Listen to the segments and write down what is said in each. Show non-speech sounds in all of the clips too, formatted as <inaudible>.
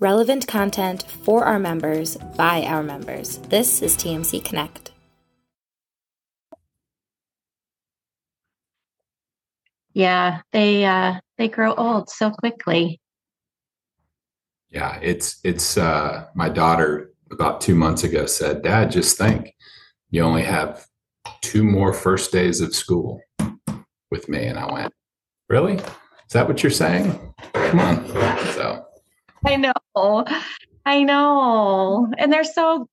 relevant content for our members by our members. This is TMC Connect. Yeah, they uh, they grow old so quickly. Yeah, it's it's uh, my daughter about two months ago said, "Dad, just think, you only have two more first days of school with me," and I went, "Really? Is that what you're saying? Come on!" So I know, I know, and they're so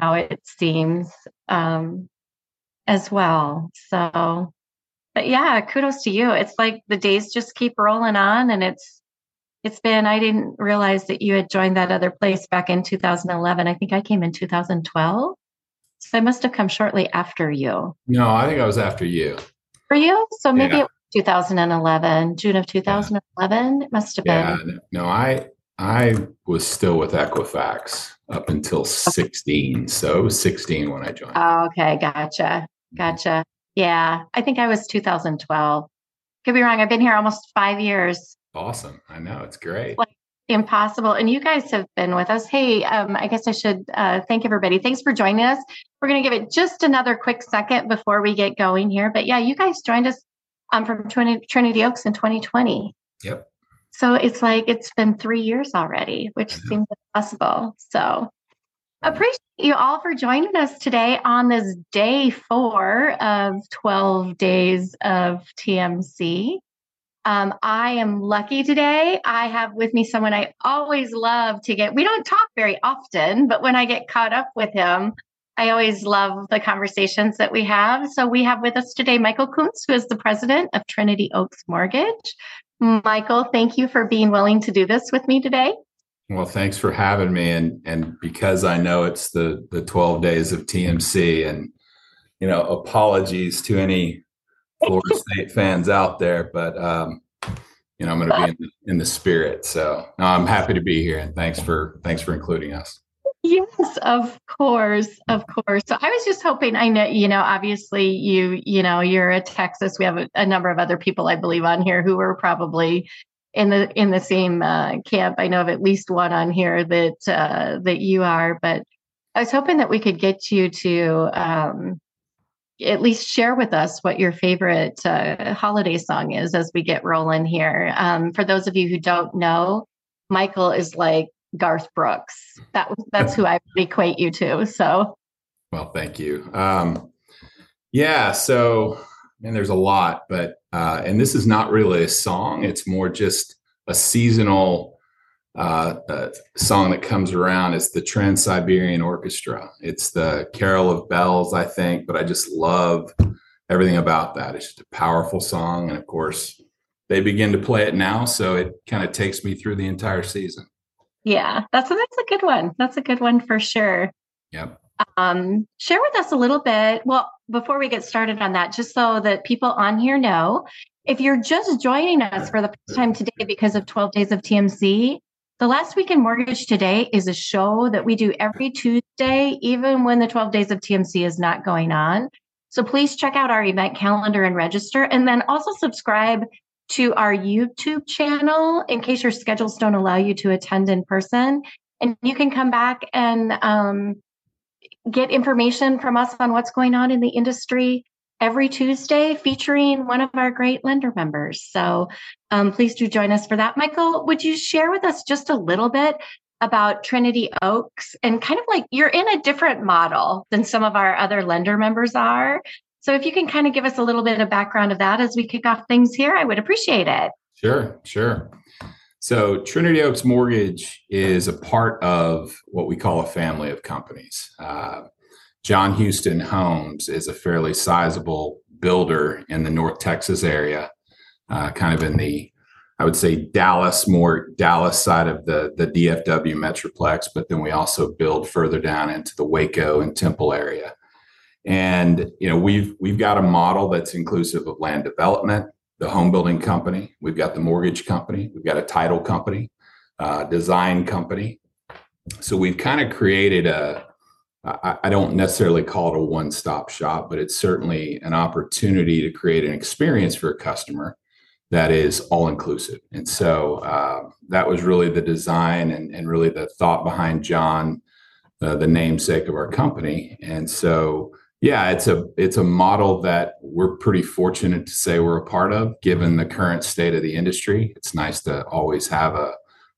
now it seems um, as well. So but yeah, kudos to you. It's like the days just keep rolling on and it's it's been I didn't realize that you had joined that other place back in 2011. I think I came in 2012. So I must have come shortly after you. No, I think I was after you. For you? So maybe yeah. it was 2011, June of 2011. Yeah. It must have yeah, been. No, I I was still with Equifax up until 16. So it was 16 when I joined. Oh, okay, gotcha. Gotcha. Yeah, I think I was 2012. Could be wrong. I've been here almost five years. Awesome. I know. It's great. Like, impossible. And you guys have been with us. Hey, um, I guess I should uh, thank everybody. Thanks for joining us. We're going to give it just another quick second before we get going here. But yeah, you guys joined us um, from Trinity, Trinity Oaks in 2020. Yep. So it's like it's been three years already, which seems impossible. So Appreciate you all for joining us today on this day four of 12 days of TMC. Um, I am lucky today. I have with me someone I always love to get. We don't talk very often, but when I get caught up with him, I always love the conversations that we have. So we have with us today Michael Kuentz, who is the president of Trinity Oaks Mortgage. Michael, thank you for being willing to do this with me today. Well, thanks for having me, and and because I know it's the the twelve days of TMC, and you know, apologies to any Florida <laughs> State fans out there, but um, you know, I'm going to be in the, in the spirit. So no, I'm happy to be here, and thanks for thanks for including us. Yes, of course, of course. So I was just hoping. I know, you know, obviously you, you know, you're a Texas. We have a, a number of other people, I believe, on here who are probably in the in the same uh, camp. I know of at least one on here that uh, that you are, but I was hoping that we could get you to um, at least share with us what your favorite uh, holiday song is as we get rolling here. Um, for those of you who don't know, Michael is like Garth Brooks. That <laughs> that's who I would equate you to. So, well, thank you. Um, yeah, so and there's a lot, but uh, and this is not really a song; it's more just a seasonal uh, uh, song that comes around. It's the Trans Siberian Orchestra. It's the Carol of Bells, I think, but I just love everything about that. It's just a powerful song, and of course, they begin to play it now, so it kind of takes me through the entire season. Yeah, that's a, that's a good one. That's a good one for sure. Yep um, share with us a little bit. Well, before we get started on that, just so that people on here know, if you're just joining us for the first time today because of 12 Days of TMC, the Last Week in Mortgage Today is a show that we do every Tuesday, even when the 12 Days of TMC is not going on. So please check out our event calendar and register, and then also subscribe to our YouTube channel in case your schedules don't allow you to attend in person. And you can come back and um, get information from us on what's going on in the industry every Tuesday featuring one of our great lender members. So um, please do join us for that. Michael, would you share with us just a little bit about Trinity Oaks and kind of like you're in a different model than some of our other lender members are. So if you can kind of give us a little bit of background of that as we kick off things here, I would appreciate it. Sure, sure. So, Trinity Oaks Mortgage is a part of what we call a family of companies. Uh, John Houston Homes is a fairly sizable builder in the North Texas area, uh, kind of in the, I would say, Dallas, more Dallas side of the, the DFW Metroplex, but then we also build further down into the Waco and Temple area. And you know we've we've got a model that's inclusive of land development, the home building company, we've got the mortgage company, we've got a title company, uh, design company. So we've kind of created a, I, I don't necessarily call it a one stop shop, but it's certainly an opportunity to create an experience for a customer that is all inclusive. And so uh, that was really the design and, and really the thought behind John, uh, the namesake of our company. And so, yeah, it's a it's a model that we're pretty fortunate to say we're a part of, given the current state of the industry. It's nice to always have a,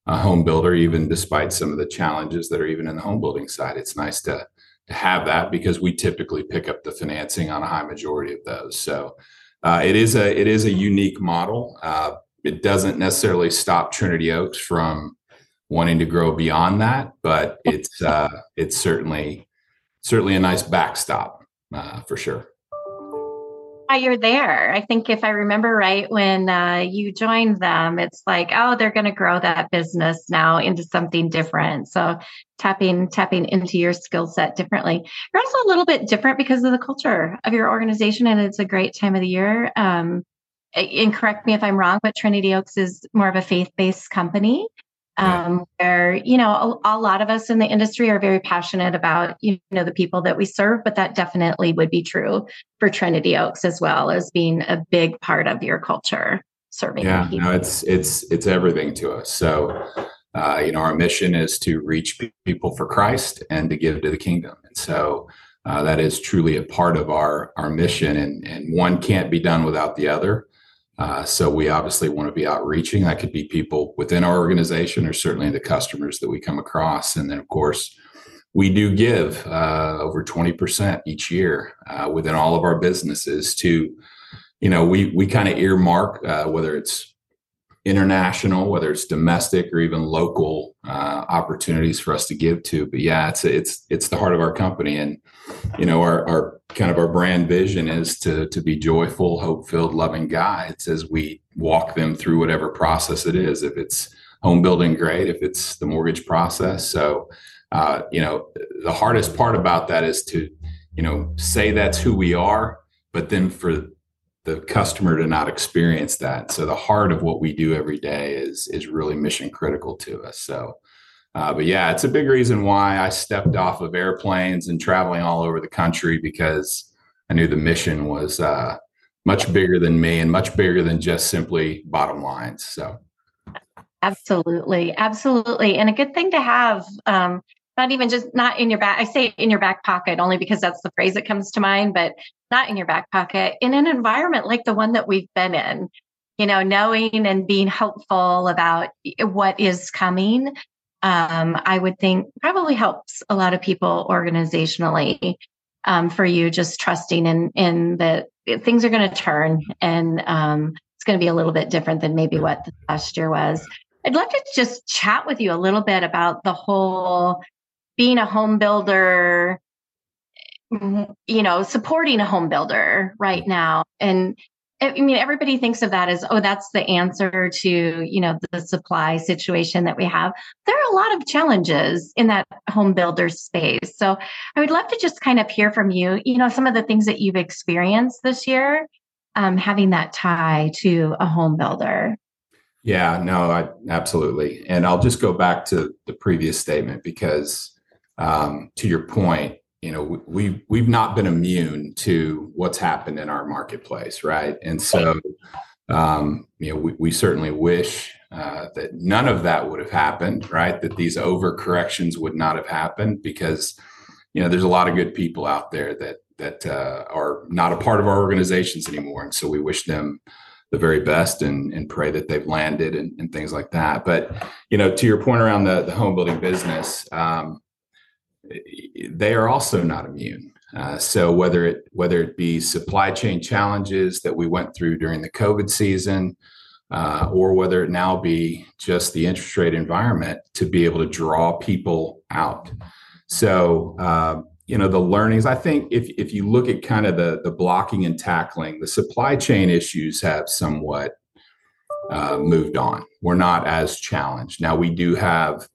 a home builder, even despite some of the challenges that are even in the home building side. It's nice to to have that because we typically pick up the financing on a high majority of those. So uh, it is a it is a unique model. Uh, it doesn't necessarily stop Trinity Oaks from wanting to grow beyond that, but it's uh, it's certainly certainly a nice backstop uh, for sure you're there. I think if I remember right, when uh, you joined them, it's like, oh, they're going to grow that business now into something different. So tapping tapping into your skill set differently. You're also a little bit different because of the culture of your organization, and it's a great time of the year. Um, and correct me if I'm wrong, but Trinity Oaks is more of a faith based company um, where you know a, a, lot of us in the industry are very passionate about you know the people that we serve but that definitely would be true for trinity oaks as well as being a big part of your culture serving yeah no it's it's it's everything to us. So uh, you know our mission is to reach people for christ and to give to the kingdom. And so uh, that is truly a part of our our mission and and one can't be done without the other uh, so we obviously want to be outreaching. That could be people within our organization or certainly the customers that we come across. And then, of course, we do give uh, over 20% each year uh, within all of our businesses to, you know, we, we kind of earmark uh, whether it's international, whether it's domestic or even local uh, opportunities for us to give to. But yeah, it's it's it's the heart of our company, and you know our our kind of our brand vision is to to be joyful, hope filled, loving guides as we walk them through whatever process it is. If it's home building, great. If it's the mortgage process, so uh, you know the hardest part about that is to you know say that's who we are, but then for the customer to not experience that. So the heart of what we do every day is is really mission critical to us. So, uh, but yeah, it's a big reason why I stepped off of airplanes and traveling all over the country because I knew the mission was uh, much bigger than me and much bigger than just simply bottom lines. So. Absolutely, absolutely, and a good thing to have. Um, not even just not in your back. I say in your back pocket only because that's the phrase that comes to mind, but not in your back pocket in an environment like the one that we've been in. You know, knowing and being hopeful about what is coming, um, I would think probably helps a lot of people organizationally. Um, for you, just trusting in in that things are going to turn and um, it's going to be a little bit different than maybe what the last year was. I'd love to just chat with you a little bit about the whole being a home builder, you know, supporting a home builder right now. And I mean, everybody thinks of that as, oh, that's the answer to, you know, the supply situation that we have. There are a lot of challenges in that home builder space. So I would love to just kind of hear from you, you know, some of the things that you've experienced this year, um, having that tie to a home builder. Yeah, no, I, absolutely. And I'll just go back to the previous statement because um, to your point, you know, we we've not been immune to what's happened in our marketplace, right? And so, um, you know, we, we certainly wish uh, that none of that would have happened, right? That these overcorrections would not have happened because, you know, there's a lot of good people out there that that uh, are not a part of our organizations anymore, and so we wish them the very best and, and pray that they've landed and, and things like that. But you know, to your point around the, the home building business, um, they are also not immune. Uh, so whether it whether it be supply chain challenges that we went through during the COVID season, uh, or whether it now be just the interest rate environment to be able to draw people out. So uh, you know the learnings. I think if if you look at kind of the the blocking and tackling, the supply chain issues have somewhat uh, moved on. We're not as challenged now. We do have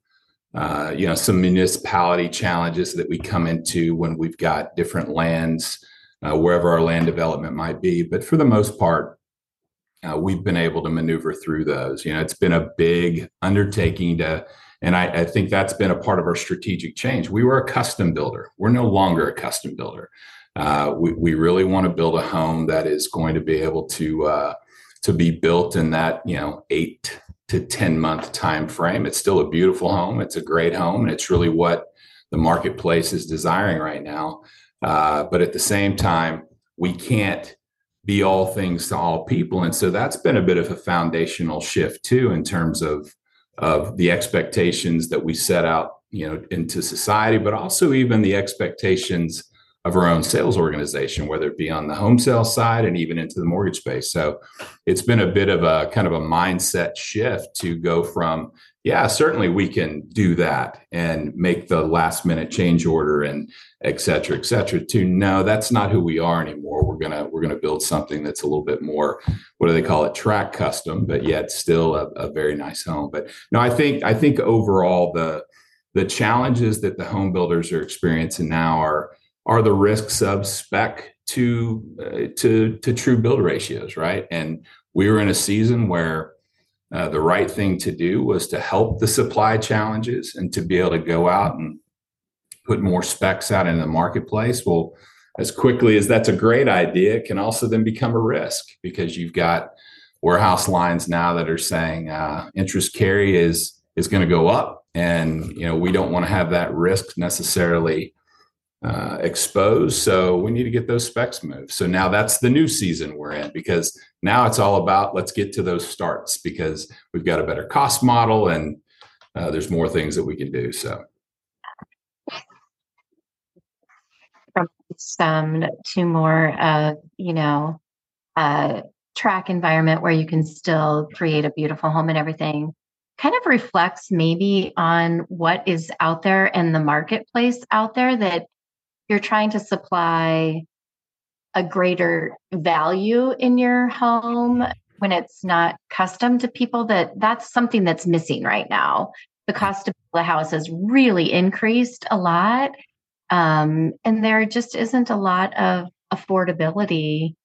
uh, you know, some municipality challenges that we come into when we've got different lands, uh, wherever our land development might be. But for the most part, uh, we've been able to maneuver through those. You know, it's been a big undertaking to, and I, I think that's been a part of our strategic change. We were a custom builder. We're no longer a custom builder. Uh, we, we really want to build a home that is going to be able to uh, to be built in that you know eight to 10 month time frame it's still a beautiful home. It's a great home and it's really what the marketplace is desiring right now. Uh, but at the same time we can't be all things to all people and so that's been a bit of a foundational shift too in terms of of the expectations that we set out you know into society but also even the expectations of our own sales organization whether it be on the home sales side and even into the mortgage space. So it's been a bit of a kind of a mindset shift to go from yeah certainly we can do that and make the last minute change order and et cetera et cetera to no that's not who we are anymore. We're gonna we're gonna build something that's a little bit more what do they call it tract custom but yet still a, a very nice home. But no i think i think overall the the challenges that the home builders are experiencing now are are the risks of spec to uh, to to true build ratios right and we were in a season where uh, the right thing to do was to help the supply challenges and to be able to go out and put more specs out in the marketplace. Well, as quickly as that's a great idea, it can also then become a risk because you've got warehouse lines now that are saying uh, interest carry is is going to go up, and you know we don't want to have that risk necessarily uh, exposed. So we need to get those specs moved. So now that's the new season we're in because now it's all about let's get to those starts because we've got a better cost model and uh, there's more things that we can do. So some to more of you know tract environment where you can still create a beautiful home and everything kind of reflects maybe on what is out there in the marketplace out there that you're trying to supply a greater value in your home when it's not custom to people that that's something that's missing right now. The cost of the house has really increased a lot um, and there just isn't a lot of affordability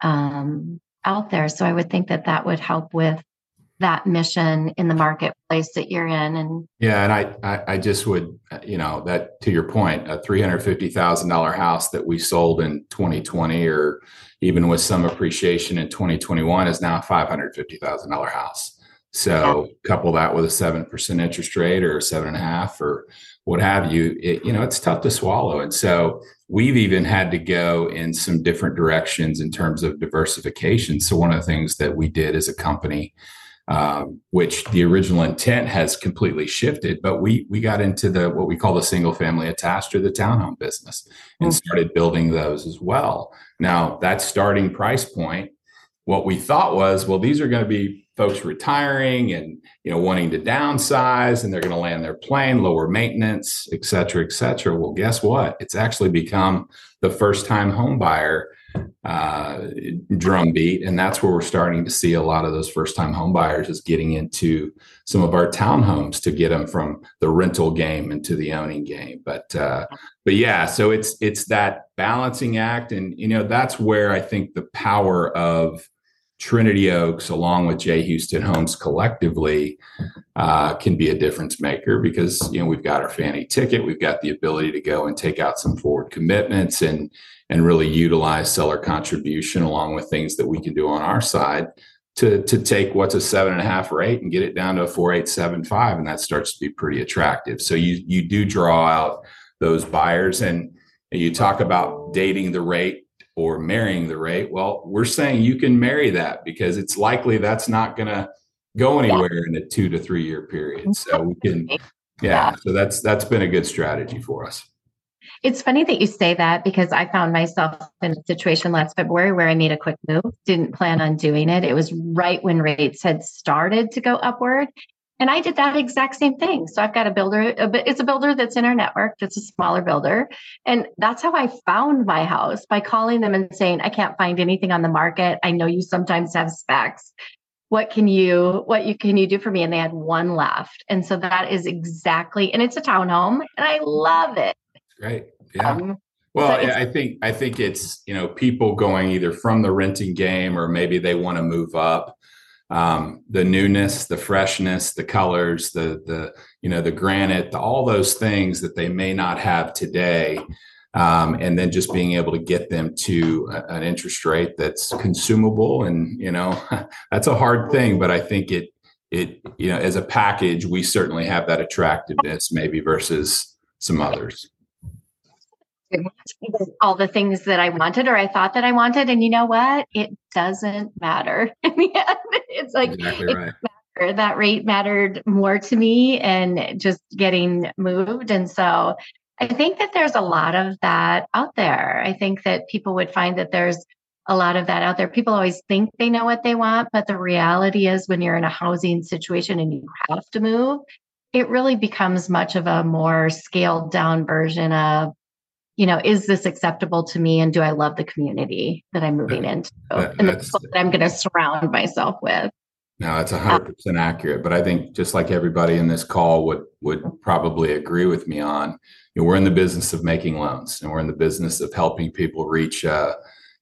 um, out there. So i would think that that would help with that mission in the marketplace that you're in and yeah and i i, I just would you know that to your point a $350000 house that we sold in 2020 or even with some appreciation in 2021 is now a $550000 house. So yeah. couple that with a 7% interest rate or seven and a half or what have you it, you know it's tough to swallow. And so we've even had to go in some different directions in terms of diversification. So one of the things that we did as a company um, which the original intent has completely shifted. But we we got into the what we call the single family attached or the townhome business and mm-hmm. started building those as well. Now that starting price point, what we thought was, well, these are going to be folks retiring and you know wanting to downsize and they're going to land their plane lower maintenance et cetera et cetera well guess what it's actually become the first time home buyer uh, drumbeat, and that's where we're starting to see a lot of those first-time homebuyers is getting into some of our townhomes to get them from the rental game into the owning game. But uh, but yeah, so it's it's that balancing act, and you know that's where I think the power of Trinity Oaks, along with J. Houston Homes collectively, uh, can be a difference maker because you know we've got our Fannie ticket, we've got the ability to go and take out some forward commitments and and really utilize seller contribution along with things that we can do on our side to to take what's a seven and a half eight and get it down to a four eight seven five, and that starts to be pretty attractive. So you you do draw out those buyers and you talk about dating the rate or marrying the rate. Well, we're saying you can marry that because it's likely that's not going to go anywhere in a two to three year period. So we can, yeah. So that's that's been a good strategy for us. It's funny that you say that because I found myself in a situation last February where I made a quick move, didn't plan on doing it. It was right when rates had started to go upward. And I did that exact same thing. So I've got a builder, it's a builder that's in our network, it's a smaller builder. And that's how I found my house by calling them and saying, I can't find anything on the market. I know you sometimes have specs. What can you, what you can you do for me? And they had one left. And so that is exactly, and it's a townhome and I love it. Great. Yeah. Um, well, I think I think it's you know people going either from the renting game or maybe they want to move up um, the newness, the freshness, the colors, the the you know the granite, the, all those things that they may not have today. um, and then just being able to get them to a, an interest rate that's consumable and you know <laughs> that's a hard thing but i think it it you know as a package we certainly have that attractiveness maybe versus some others all the things that I wanted or I thought that I wanted. And you know what? It doesn't matter. <laughs> In the end, it's like exactly right. It that rate mattered more to me and just getting moved. And so I think that there's a lot of that out there. I think that people would find that there's a lot of that out there. People always think they know what they want, but the reality is when you're in a housing situation and you have to move, it really becomes much of a more scaled down version of you know, is this acceptable to me? And do I love the community that I'm moving into that, and the people that I'm going to surround myself with? No, it's hundred percent accurate. But I think just like everybody in this call would would probably agree with me on, you know, we're in the business of making loans, and we're in the business of helping people reach, uh,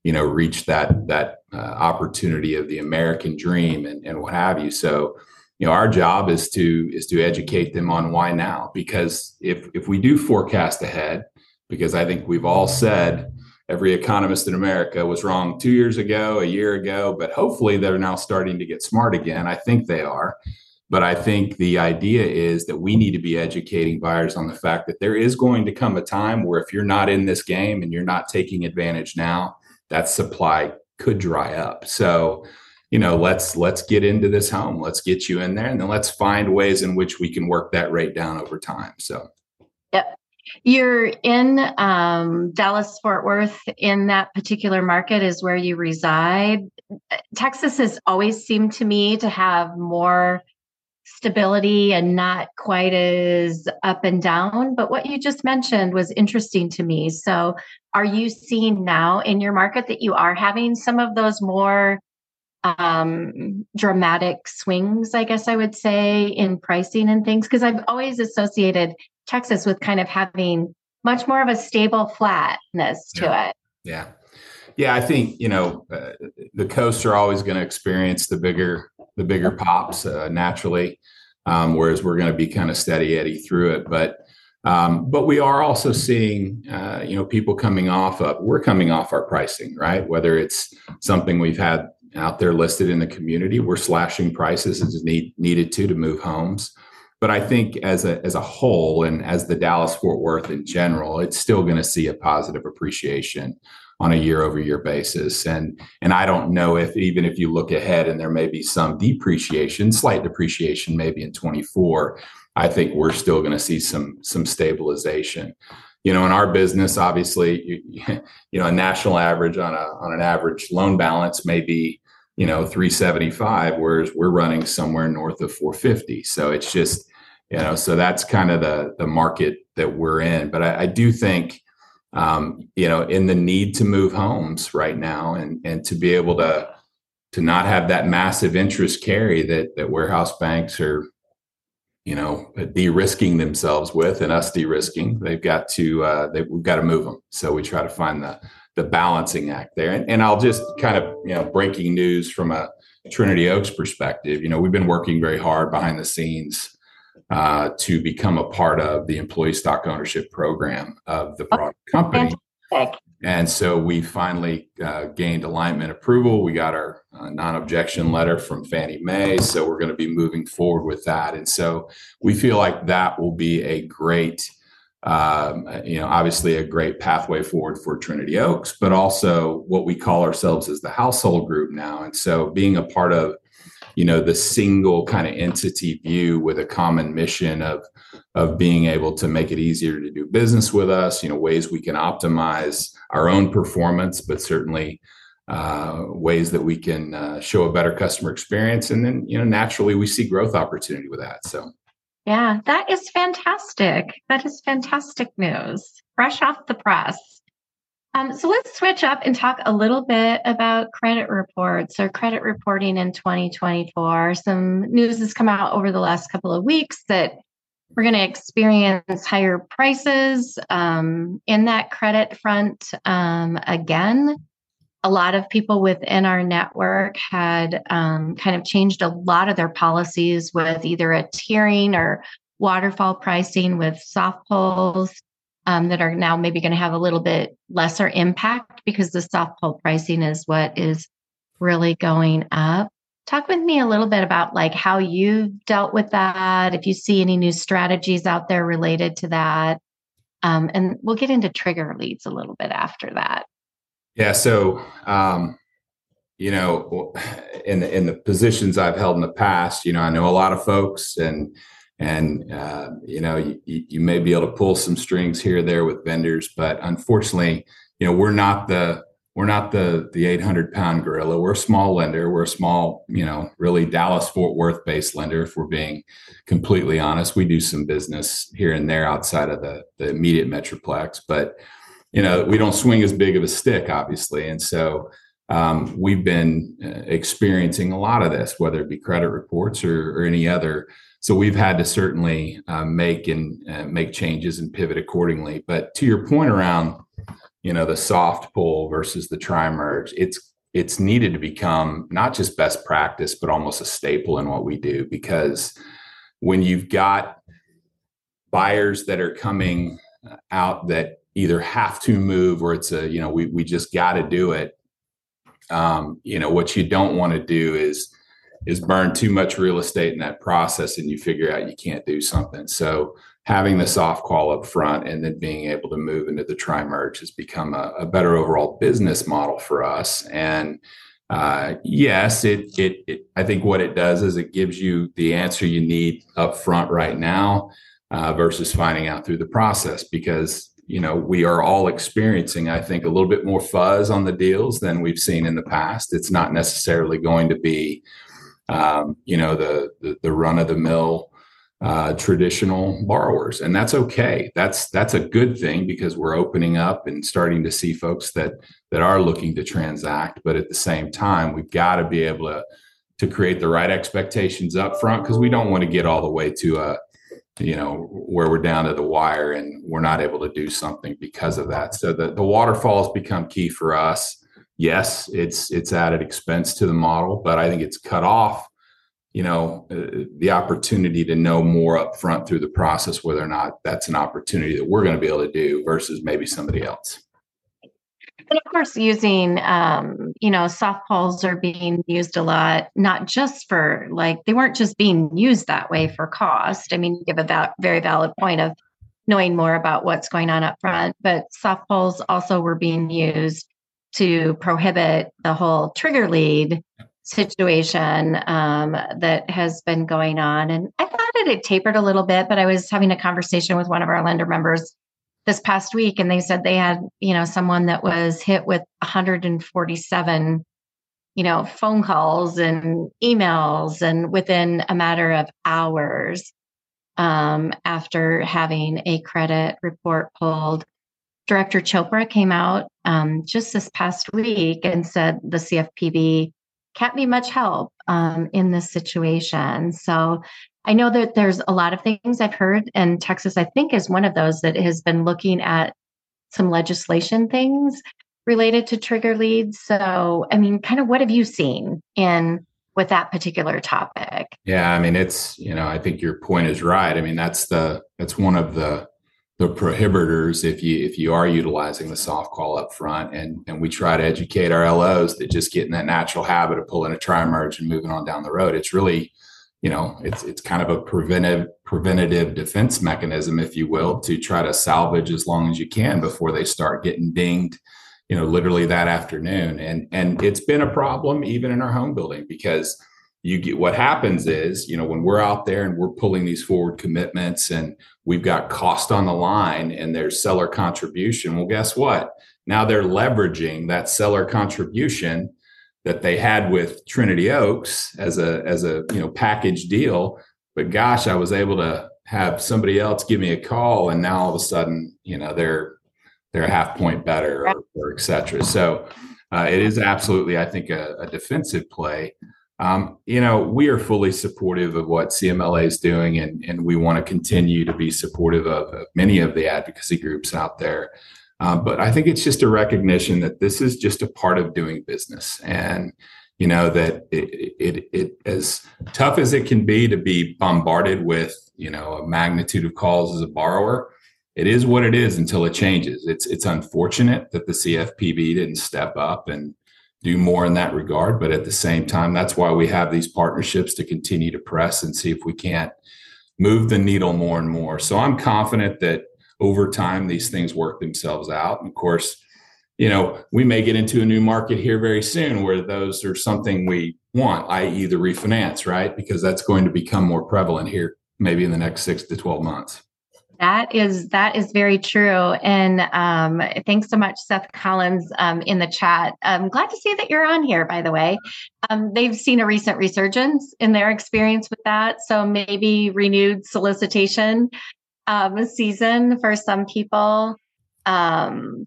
you know, reach that that uh, opportunity of the American dream and, and what have you. So, you know, our job is to is to educate them on why now. Because if if we do forecast ahead, because I think we've all said every economist in America was wrong two years ago, a year ago, but hopefully they're now starting to get smart again. I think they are. But I think the idea is that we need to be educating buyers on the fact that there is going to come a time where if you're not in this game and you're not taking advantage now, that supply could dry up. So, you know, let's let's get into this home. Let's get you in there and then let's find ways in which we can work that rate down over time. So Yep. You're in um, Dallas Fort Worth, in that particular market, is where you reside. Texas has always seemed to me to have more stability and not quite as up and down. But what you just mentioned was interesting to me. So, are you seeing now in your market that you are having some of those more um, dramatic swings, I guess I would say, in pricing and things? Because I've always associated Texas with kind of having much more of a stable flatness to yeah. it. Yeah. Yeah, I think you know uh, the coasts are always going to experience the bigger the bigger pops uh, naturally, um, whereas we're going to be kind of steady eddy through it. But um, but we are also seeing uh, you know people coming off of we're coming off our pricing right. Whether it's something we've had out there listed in the community, we're slashing prices as need, needed to to move homes. But I think as a as a whole and as the Dallas Fort Worth in general, it's still going to see a positive appreciation on a year over year basis. And and I don't know if even if you look ahead and there may be some depreciation, slight depreciation maybe in 24, I think we're still going to see some some stabilization. You know, in our business, obviously, you, <laughs> you know, a national average on a on an average loan balance may be you know 375 whereas we're running somewhere north of 450 so it's just you know so that's kind of the the market that we're in. But i, I do think um, you know in the need to move homes right now and and to be able to to not have that massive interest carry that that warehouse banks are you know de-risking themselves with and us de-risking they've got to uh they, we've got to move them so we try to find the the balancing act there and, and i'll just kind of you know breaking news from a trinity oaks perspective you know we've been working very hard behind the scenes uh, to become a part of the employee stock ownership program of the product company. And so we finally uh, gained alignment approval. We got our uh, non objection letter from Fannie Mae. So we're going to be moving forward with that. And so we feel like that will be a great, um, you know, obviously a great pathway forward for Trinity Oaks, but also what we call ourselves as the household group now. And so being a part of you know the single kind of entity view with a common mission of of being able to make it easier to do business with us you know ways we can optimize our own performance but certainly uh, ways that we can uh, show a better customer experience and then you know naturally we see growth opportunity with that so yeah that is fantastic that is fantastic news fresh off the press um, so let's switch up and talk a little bit about credit reports or credit reporting in 2024. Some news has come out over the last couple of weeks that we're going to experience higher prices um, in that credit front um, again. A lot of people within our network had um, kind of changed a lot of their policies with either a tiering or waterfall pricing with soft pulls um, that are now maybe going to have a little bit lesser impact because the soft pull pricing is what is really going up. Talk with me a little bit about like how you've dealt with that, if you see any new strategies out there related to that. Um, and we'll get into trigger leads a little bit after that. Yeah. So, um, you know, in the in the positions I've held in the past, you know, I know a lot of folks, and and uh, you know, you, you may be able to pull some strings here or there with vendors, but unfortunately, you know, we're not the we're not the the 800 pound gorilla. We're a small lender. We're a small, you know, really Dallas Fort Worth based lender. If we're being completely honest, we do some business here and there outside of the the immediate metroplex, but you know, we don't swing as big of a stick, obviously, and so um, we've been uh, experiencing a lot of this, whether it be credit reports or, or any other. So we've had to certainly uh, make and uh, make changes and pivot accordingly. But to your point around, you know, the soft pull versus the tri merge, it's it's needed to become not just best practice, but almost a staple in what we do because when you've got buyers that are coming out that either have to move or it's a you know we we just got to do it. Um, you know what you don't want to do is is burn too much real estate in that process and you figure out you can't do something. So having the soft call up front and then being able to move into the tri merge has become a, a, better overall business model for us. And uh, yes it, it, it i think what it does is it gives you the answer you need up front right now uh, versus finding out through the process because you know we are all experiencing i think a little bit more fuzz on the deals than we've seen in the past. It's not necessarily going to be um, you know the the, the run of the mill uh, traditional borrowers. And that's okay. That's that's a good thing because we're opening up and starting to see folks that that are looking to transact. But at the same time we've got to be able to to create the right expectations up front because we don't want to get all the way to a you know where we're down to the wire and we're not able to do something because of that. So the, the waterfalls become key for us. Yes it's it's added expense to the model but i think it's cut off you know uh, the opportunity to know more up front through the process whether or not that's an opportunity that we're going to be able to do versus maybe somebody else and of course, using, um, you know, soft pulls are being used a lot, not just for like, they weren't just being used that way for cost. I mean, you give a va- very valid point of knowing more about what's going on up front, but soft pulls also were being used to prohibit the whole trigger lead situation um, that has been going on. And I thought it had tapered a little bit, but I was having a conversation with one of our lender members this past week and they said they had you know someone that was hit with 147 you know phone calls and emails and within a matter of hours um, after having a credit report pulled director chopra came out um, just this past week and said the cfpb can't be much help um, in this situation so I know that there's a lot of things I've heard, and Texas, I think, is one of those that has been looking at some legislation things related to trigger leads. So, I mean, kind of what have you seen in with that particular topic? Yeah, I mean, it's you know, I think your point is right. I mean, that's the that's one of the the prohibitors if you if you are utilizing the soft call up front and and we try to educate our LOs that just get in that natural habit of pulling a tri merge and moving on down the road. It's really you know it's it's kind of a preventive preventative defense mechanism if you will to try to salvage as long as you can before they start getting dinged you know literally that afternoon and and it's been a problem even in our home building because you get what happens is you know when we're out there and we're pulling these forward commitments and we've got cost on the line and there's seller contribution well guess what now they're leveraging that seller contribution that they had with Trinity Oaks as a as a you know package deal. But gosh, I was able to have somebody else give me a call, and now all of a sudden, you know, they're they're a half point better or, or et cetera. So uh, it is absolutely, I think, a, a defensive play. Um, you know, we are fully supportive of what CMLA is doing, and, and we want to continue to be supportive of, of many of the advocacy groups out there. Um, but I think it's just a recognition that this is just a part of doing business. And, you know, that it, it, it, as tough as it can be to be bombarded with, you know, a magnitude of calls as a borrower, it is what it is until it changes. It's it's unfortunate that the CFPB didn't step up and do more in that regard, but at the same time, that's why we have these partnerships to continue to press and see if we can't move the needle more and more. So I'm confident that over time these things work themselves out. And of course, you know, we may get into a new market here very soon where those are something we want, i.e., the refinance, right? Because that's going to become more prevalent here maybe in the next six to 12 months. That is that is very true, and um, thanks so much, Seth Collins, um, in the chat. I'm glad to see that you're on here. By the way, um, they've seen a recent resurgence in their experience with that, so maybe renewed solicitation um, season for some people. Um,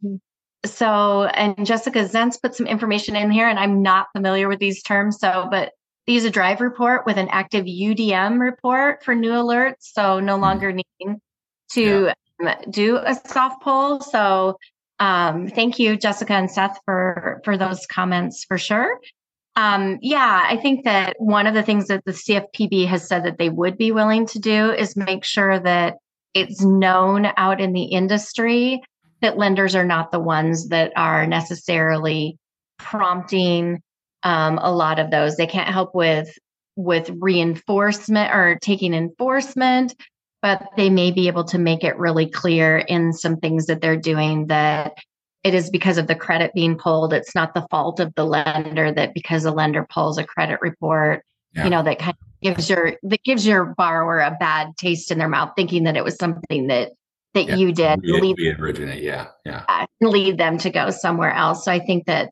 so, and Jessica Zentz put some information in here, and I'm not familiar with these terms, so but they use a drive report with an active UDM report for new alerts, so no hmm. longer needing to yeah. Um, do a soft pull. So um, thank you, Jessica and Seth, for for those comments for sure. Um, yeah, I think that one of the things that the CFPB has said that they would be willing to do is make sure that it's known out in the industry that lenders are not the ones that are necessarily prompting um, a lot of those. They can't help with with reinforcement or taking enforcement, but they may be able to make it really clear in some things that they're doing that it is because of the credit being pulled. It's not the fault of the lender that because a lender pulls a credit report, yeah. you know, that kind of gives your that gives your borrower a bad taste in their mouth, thinking that it was something that that yeah. you did. We, lead, we originate, yeah, yeah. Uh, lead them to go somewhere else. So I think that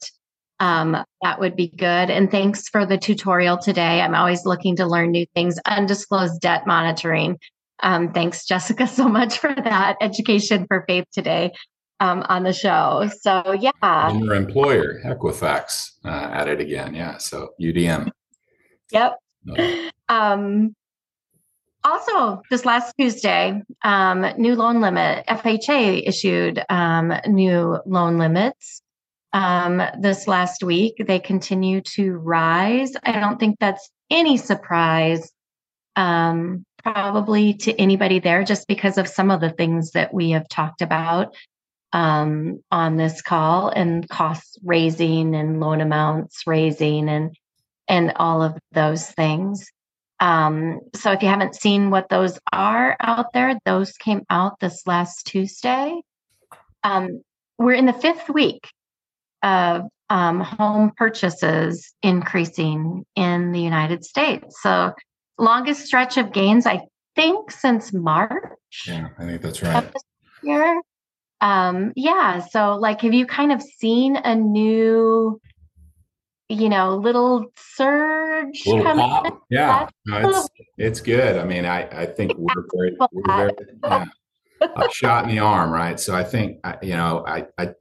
um, that would be good. And thanks for the tutorial today. I'm always looking to learn new things. Undisclosed debt monitoring. Um, thanks, Jessica, <laughs> so much for that education for faith today um, on the show. So, yeah. And your employer, Equifax, uh, at it again. Yeah. So, UDM. Yep. <laughs> Um, also, this last Tuesday, um, new loan limit, FHA issued um, new loan limits. Um, this last week, they continue to rise. I don't think that's any surprise um, probably to anybody there just because of some of the things that we have talked about um, on this call and costs raising and loan amounts raising and and all of those things. Um, so if you haven't seen what those are out there, those came out this last Tuesday. Um, we're in the fifth week of um, home purchases increasing in the United States. So longest stretch of gains, I think, since March. Yeah, I think that's right. Year. Um, yeah. So, like, have you kind of seen a new, you know, little surge? Little pop. In? Yeah, no, it's it's good. I mean, I I think we're very, we're very yeah, a shot in the arm, right? So I think you know, I I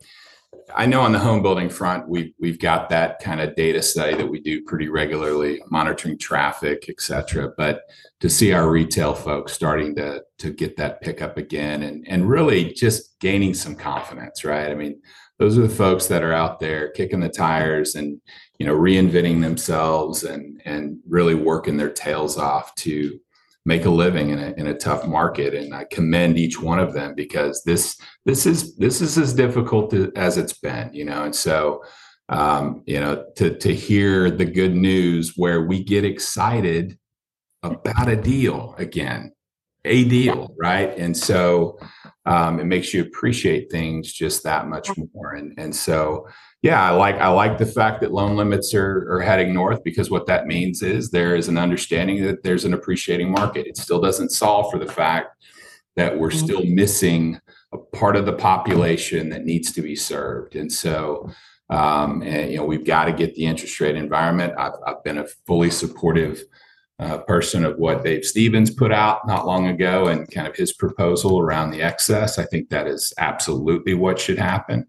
I know on the home building front, we've we've got that kind of data study that we do pretty regularly, monitoring traffic, et cetera. But to see our retail folks starting to to get that pickup again and and really just gaining some confidence, right? I mean, those are the folks that are out there kicking the tires and you know reinventing themselves and and really working their tails off to make a living in a, in a tough market. And i commend each one of them because this this is this is as difficult as it's been you know? And so um, you know to to hear the good news where we get excited about a deal again a deal right? And so um, it makes you appreciate things just that much more. And and so yeah, I like I like the fact that loan limits are, are heading north because what that means is there is an understanding that there's an appreciating market. It still doesn't solve for the fact that we're mm-hmm. still missing a part of the population that needs to be served, and so um, and you know we've got to get the interest rate environment. I've, I've been a fully supportive uh, person of what Dave Stevens put out not long ago and kind of his proposal around the excess. I think that is absolutely what should happen.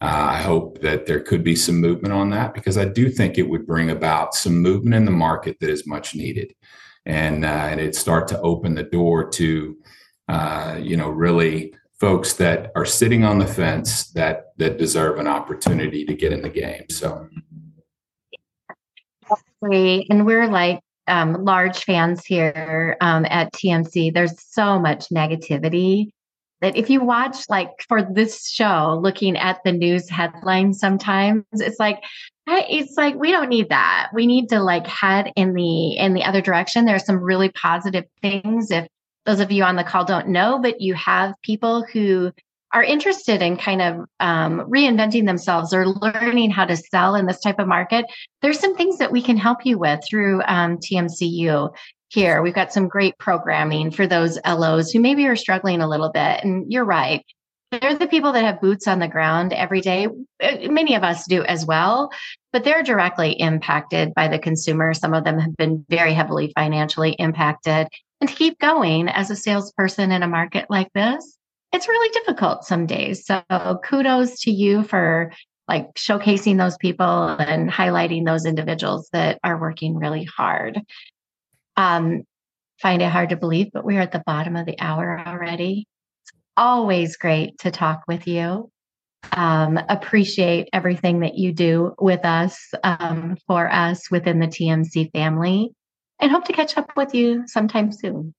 Uh, I hope that there could be some movement on that because I do think it would bring about some movement in the market that is much needed, and uh, and it start to open the door to, uh, you know, really folks that are sitting on the fence that that deserve an opportunity to get in the game. So, and we're like um, large fans here um, at TMC. There's so much negativity that if you watch like for this show looking at the news headlines sometimes it's like it's like we don't need that. We need to like head in the in the other direction. There's some really positive things if those of you on the call don't know but you have people who are interested in kind of um, reinventing themselves or learning how to sell in this type of market. There's some things that we can help you with through um, tmcu here. We've got some great programming for those LOs who maybe are struggling a little bit. And you're right. They're the people that have boots on the ground every day. Uh, many of us do as well, but they're directly impacted by the consumer. Some of them have been very heavily financially impacted. And to keep going as a salesperson in a market like this, it's really difficult some days. So kudos to you for like showcasing those people and highlighting those individuals that are working really hard. Um, find it hard to believe, but we're at the bottom of the hour already. It's always great to talk with you. Um, appreciate everything that you do with us, um, for us within the TMC family, and hope to catch up with you sometime soon.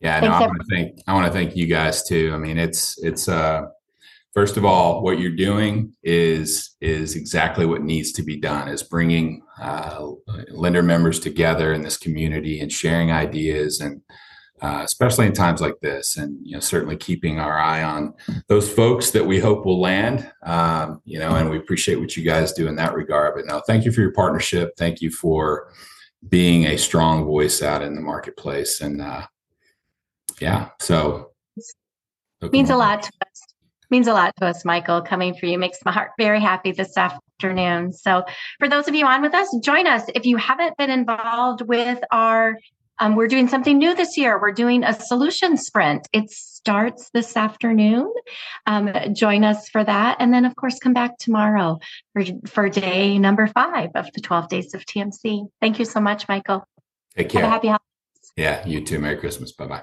Yeah, no, I want to thank I want to thank you guys too. I mean, it's it's uh first of all, what you're doing is is exactly what needs to be done. Is bringing uh, lender members together in this community and sharing ideas and. Uh, especially in times like this, and you know, certainly keeping our eye on those folks that we hope will land. Um, you know, and we appreciate what you guys do in that regard. But no, thank you for your partnership. Thank you for being a strong voice out in the marketplace. And uh, yeah, so means a lot to us means a lot to us, Michael. Coming for you makes my heart very happy this afternoon. So, for those of you on with us, join us. If you haven't been involved with our, um, we're doing something new this year. We're doing a solution sprint. It starts this afternoon. Um, join us for that, and then of course come back tomorrow for for day number five of the twelve days of TMC. Thank you so much, Michael. Take care. Have a happy holidays. Yeah, you too. Merry Christmas. Bye bye.